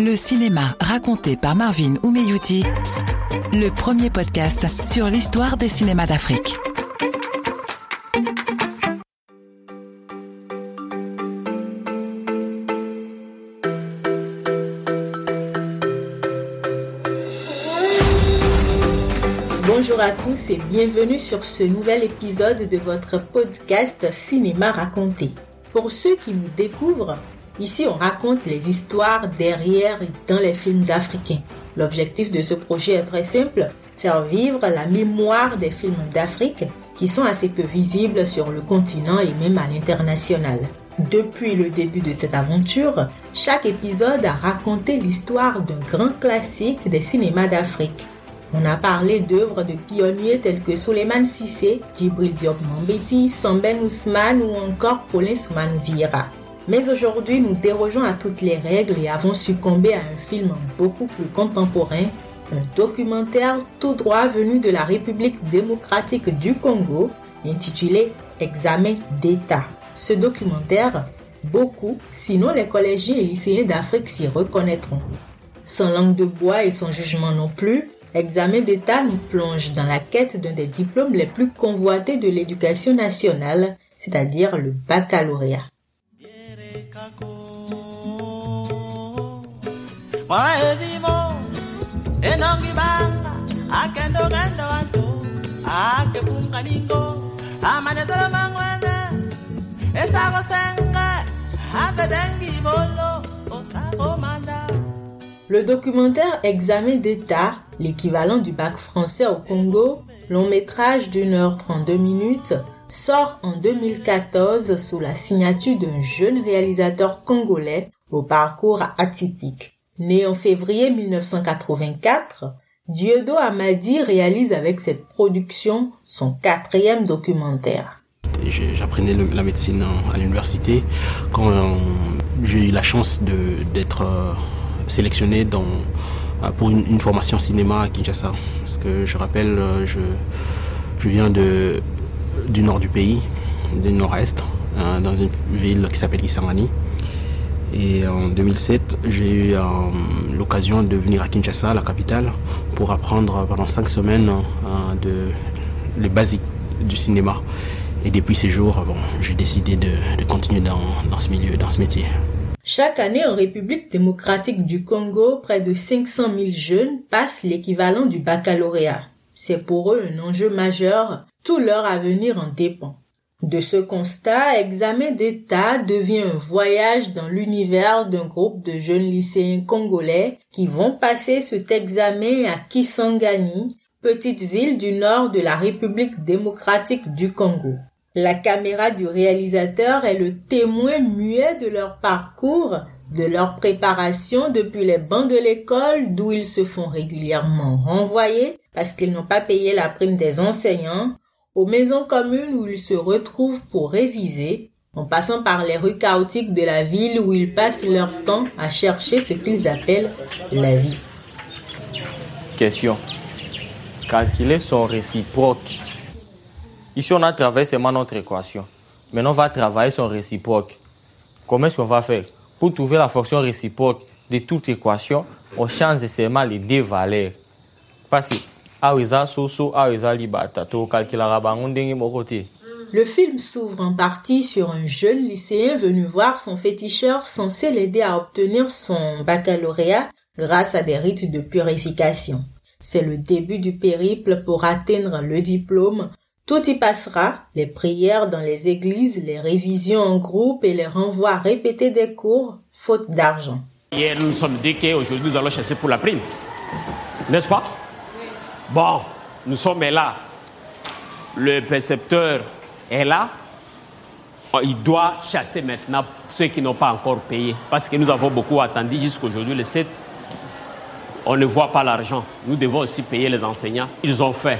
Le cinéma raconté par Marvin Oumeyouti, le premier podcast sur l'histoire des cinémas d'Afrique. Bonjour à tous et bienvenue sur ce nouvel épisode de votre podcast Cinéma raconté. Pour ceux qui nous découvrent, ici on raconte les histoires derrière et dans les films africains. L'objectif de ce projet est très simple, faire vivre la mémoire des films d'Afrique qui sont assez peu visibles sur le continent et même à l'international. Depuis le début de cette aventure, chaque épisode a raconté l'histoire d'un grand classique des cinémas d'Afrique. On a parlé d'œuvres de pionniers tels que Suleiman Sissé, Djibril Diop Mambeti, Samben Ousmane ou encore Paulin Souman. Mais aujourd'hui, nous dérogeons à toutes les règles et avons succombé à un film beaucoup plus contemporain, un documentaire tout droit venu de la République démocratique du Congo, intitulé Examen d'État. Ce documentaire, beaucoup, sinon les collégiens et lycéens d'Afrique s'y reconnaîtront. Sans langue de bois et sans jugement non plus, Examen d'État nous plonge dans la quête d'un des diplômes les plus convoités de l'éducation nationale, c'est-à-dire le baccalauréat. Le documentaire Examen d'État, l'équivalent du bac français au Congo, long métrage d'une heure 32 minutes, sort en 2014 sous la signature d'un jeune réalisateur congolais au parcours atypique. Né en février 1984, Dieudo Amadi réalise avec cette production son quatrième documentaire. J'apprenais la médecine à l'université quand euh, j'ai eu la chance d'être euh, sélectionné euh, pour une, formation cinéma à Kinshasa. Parce que je rappelle, je viens de, du nord du pays, du nord-est, euh, dans une ville qui s'appelle Kisangani. Et en 2007, j'ai eu l'occasion de venir à Kinshasa, la capitale, pour apprendre pendant cinq semaines de, les basiques du cinéma. Et depuis ces jours, bon, j'ai décidé de, de continuer dans, dans ce milieu, dans ce métier. Chaque année en République démocratique du Congo, près de 500 000 jeunes passent l'équivalent du baccalauréat. C'est pour eux un enjeu majeur, tout leur avenir en dépend. De ce constat, examen d'État devient un voyage dans l'univers d'un groupe de jeunes lycéens congolais qui vont passer cet examen à Kisangani, petite ville du nord de la République démocratique du Congo. La caméra du réalisateur est le témoin muet de leur parcours, de leur préparation depuis les bancs de l'école d'où ils se font régulièrement renvoyer parce qu'ils n'ont pas payé la prime des enseignants, aux maisons communes où ils se retrouvent pour réviser, en passant par les rues chaotiques de la ville où ils passent leur temps à chercher ce qu'ils appellent la vie. Question. Calculer son réciproque Ici, on a travaillé seulement notre équation. Maintenant, on va travailler son réciproque. Comment est-ce qu'on va faire Pour trouver la fonction réciproque de toute équation, on change seulement les deux valeurs? Le film s'ouvre en partie sur un jeune lycéen venu voir son féticheur censé l'aider à obtenir son baccalauréat grâce à des rites de purification. C'est le début du périple pour atteindre le diplôme tout y passera, les prières dans les églises, les révisions en groupe et les renvois répétés des cours, faute d'argent. Hier, nous nous sommes dit qu'aujourd'hui, nous allons chasser pour la prime. N'est-ce pas? Bon, nous sommes là. Le précepteur est là. Oh, il doit chasser maintenant ceux qui n'ont pas encore payé. Parce que nous avons beaucoup attendu jusqu'aujourd'hui, le 7. On ne voit pas l'argent. Nous devons aussi payer les enseignants. Ils ont fait.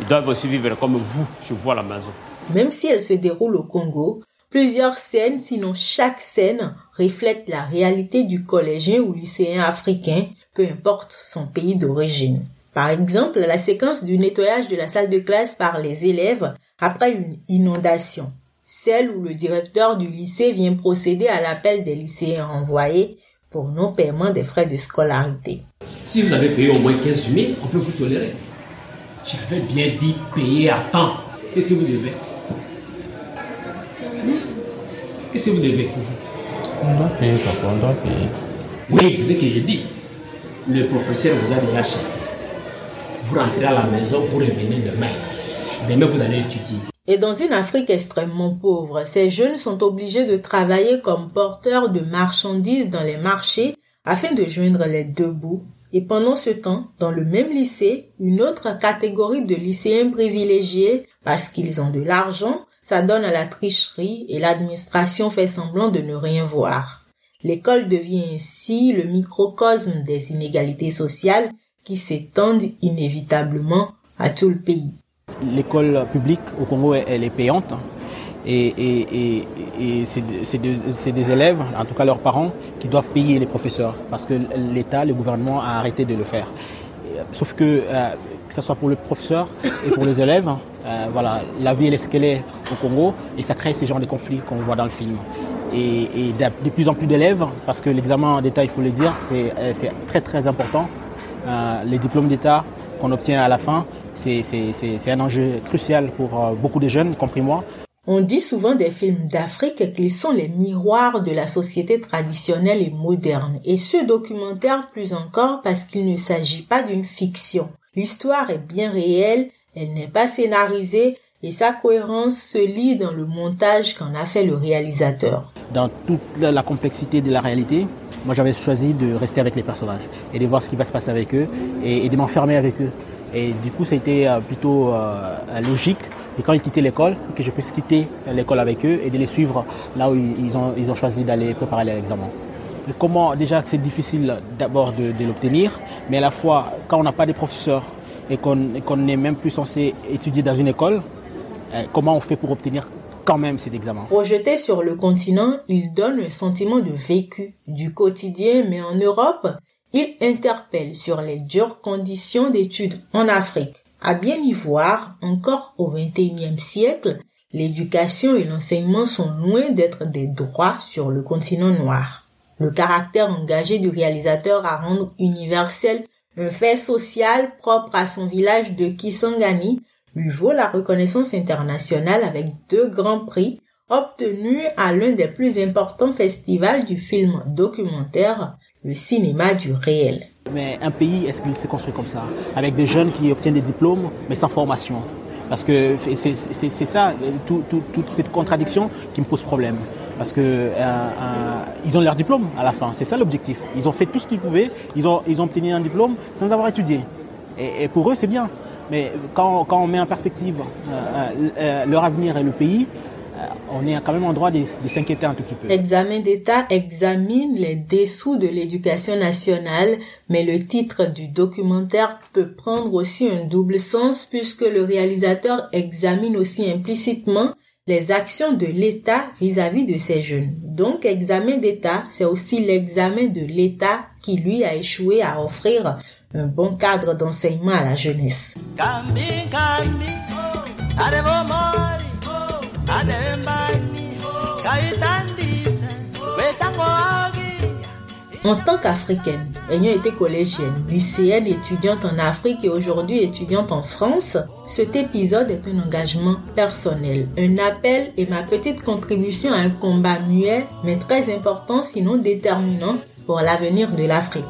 Ils doivent aussi vivre comme vous, je vois la maison. Même si elle se déroule au Congo, plusieurs scènes, sinon chaque scène, reflète la réalité du collégien ou lycéen africain, peu importe son pays d'origine. Par exemple, la séquence du nettoyage de la salle de classe par les élèves après une inondation. Celle où le directeur du lycée vient procéder à l'appel des lycéens envoyés pour non-paiement des frais de scolarité. Si vous avez payé au moins 15 000, on peut vous tolérer. J'avais bien dit payer à temps. Qu'est-ce que vous devez? Qu'est-ce que vous devez pour vous On doit payer, papa, on doit payer. Oui, c'est ce que j'ai dit. Le professeur vous a déjà chassé. Vous rentrez à la maison, vous revenez demain. Demain, vous allez étudier. Et dans une Afrique extrêmement pauvre, ces jeunes sont obligés de travailler comme porteurs de marchandises dans les marchés afin de joindre les deux bouts. Et pendant ce temps, dans le même lycée, une autre catégorie de lycéens privilégiés, parce qu'ils ont de l'argent, s'adonne à la tricherie et l'administration fait semblant de ne rien voir. L'école devient ainsi le microcosme des inégalités sociales qui s'étendent inévitablement à tout le pays. L'école publique au Congo, elle est payante. Et, c'est des, élèves, en tout cas leurs parents, qui doivent payer les professeurs parce que l'État, le gouvernement a arrêté de le faire. Sauf que, euh, que ce soit pour le professeur et pour les élèves, euh, voilà, la vie est ce qu'elle est au Congo et ça crée ces genres de conflits qu'on voit dans le film. Et, de, plus en plus d'élèves, parce que l'examen d'État, il faut le dire, c'est très très important. Euh, les diplômes d'État qu'on obtient à la fin, c'est un enjeu crucial pour euh, beaucoup de jeunes, compris moi. On dit souvent des films d'Afrique qu'ils sont les miroirs de la société traditionnelle et moderne, et ce documentaire plus encore parce qu'il ne s'agit pas d'une fiction. L'histoire est bien réelle, elle n'est pas scénarisée, et sa cohérence se lit dans le montage qu'en a fait le réalisateur. Dans toute la complexité de la réalité, moi j'avais choisi de rester avec les personnages et de voir ce qui va se passer avec eux et, de m'enfermer avec eux. Et du coup, ça a été plutôt euh, logique et quand ils quittaient l'école, que je puisse quitter l'école avec eux et de les suivre là où ils ont, ils ont choisi d'aller préparer les examens. Et comment déjà c'est difficile d'abord de, l'obtenir, mais à la fois quand on n'a pas de professeurs et qu'on qu n'est même plus censé étudier dans une école, euh, comment on fait pour obtenir quand même cet examen Projeté sur le continent, il donne un sentiment de vécu, du quotidien, mais en Europe, il interpelle sur les dures conditions d'études en Afrique. À bien y voir, encore au XXIe siècle, l'éducation et l'enseignement sont loin d'être des droits sur le continent noir. Le caractère engagé du réalisateur à rendre universel un fait social propre à son village de Kisangani lui vaut la reconnaissance internationale avec deux grands prix obtenus à l'un des plus importants festivals du film documentaire, le cinéma du réel. Mais un pays, est-ce qu'il s'est construit comme ça? Avec des jeunes qui obtiennent des diplômes, mais sans formation. Parce que c'est ça, tout, tout, toute cette contradiction qui me pose problème. Parce que euh, euh, ils ont leur diplôme à la fin, c'est ça l'objectif. Ils ont fait tout ce qu'ils pouvaient, ils ont, ils ont obtenu un diplôme sans avoir étudié. Et pour eux, c'est bien. Mais quand, quand, on met en perspective euh, euh, leur avenir et le pays, euh, on est quand même en droit de, de s'inquiéter un tout petit peu. L'examen d'État examine les dessous de l'éducation nationale, mais le titre du documentaire peut prendre aussi un double sens puisque le réalisateur examine aussi implicitement les actions de l'État vis-à-vis de ces jeunes. Donc, examen d'État, c'est aussi l'examen de l'État qui lui a échoué à offrir un bon cadre d'enseignement à la jeunesse. En tant qu'Africaine, ayant été collégienne, lycéenne, étudiante en Afrique et aujourd'hui étudiante en France, cet épisode est un engagement personnel, un appel et ma petite contribution à un combat muet, mais très important sinon déterminant pour l'avenir de l'Afrique.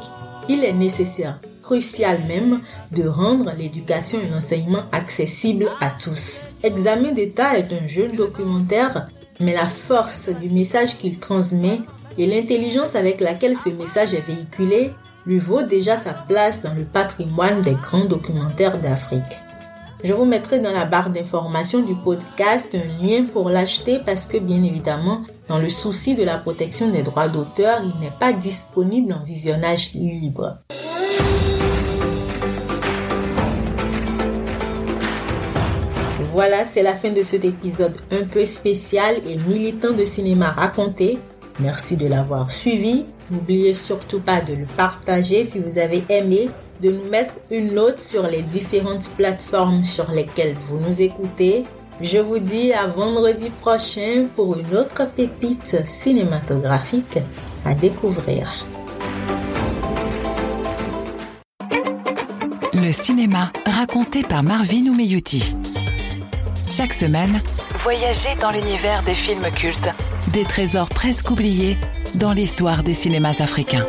Il est nécessaire, crucial même, de rendre l'éducation et l'enseignement accessibles à tous. Examen d'État est un jeune documentaire, mais la force du message qu'il transmet et l'intelligence avec laquelle ce message est véhiculé lui vaut déjà sa place dans le patrimoine des grands documentaires d'Afrique. Je vous mettrai dans la barre d'information du podcast un lien pour l'acheter parce que bien évidemment, dans le souci de la protection des droits d'auteur, il n'est pas disponible en visionnage libre. voilà, c'est la fin de cet épisode un peu spécial et militant de cinéma raconté. Merci de l'avoir suivi. N'oubliez surtout pas de le partager si vous avez aimé, de nous mettre une note sur les différentes plateformes sur lesquelles vous nous écoutez. Je vous dis à vendredi prochain pour une autre pépite cinématographique à découvrir. Le cinéma raconté par Marvin Oumeyuti. Chaque semaine, voyagez dans l'univers des films cultes, des trésors presque oubliés dans l'histoire des cinémas africains.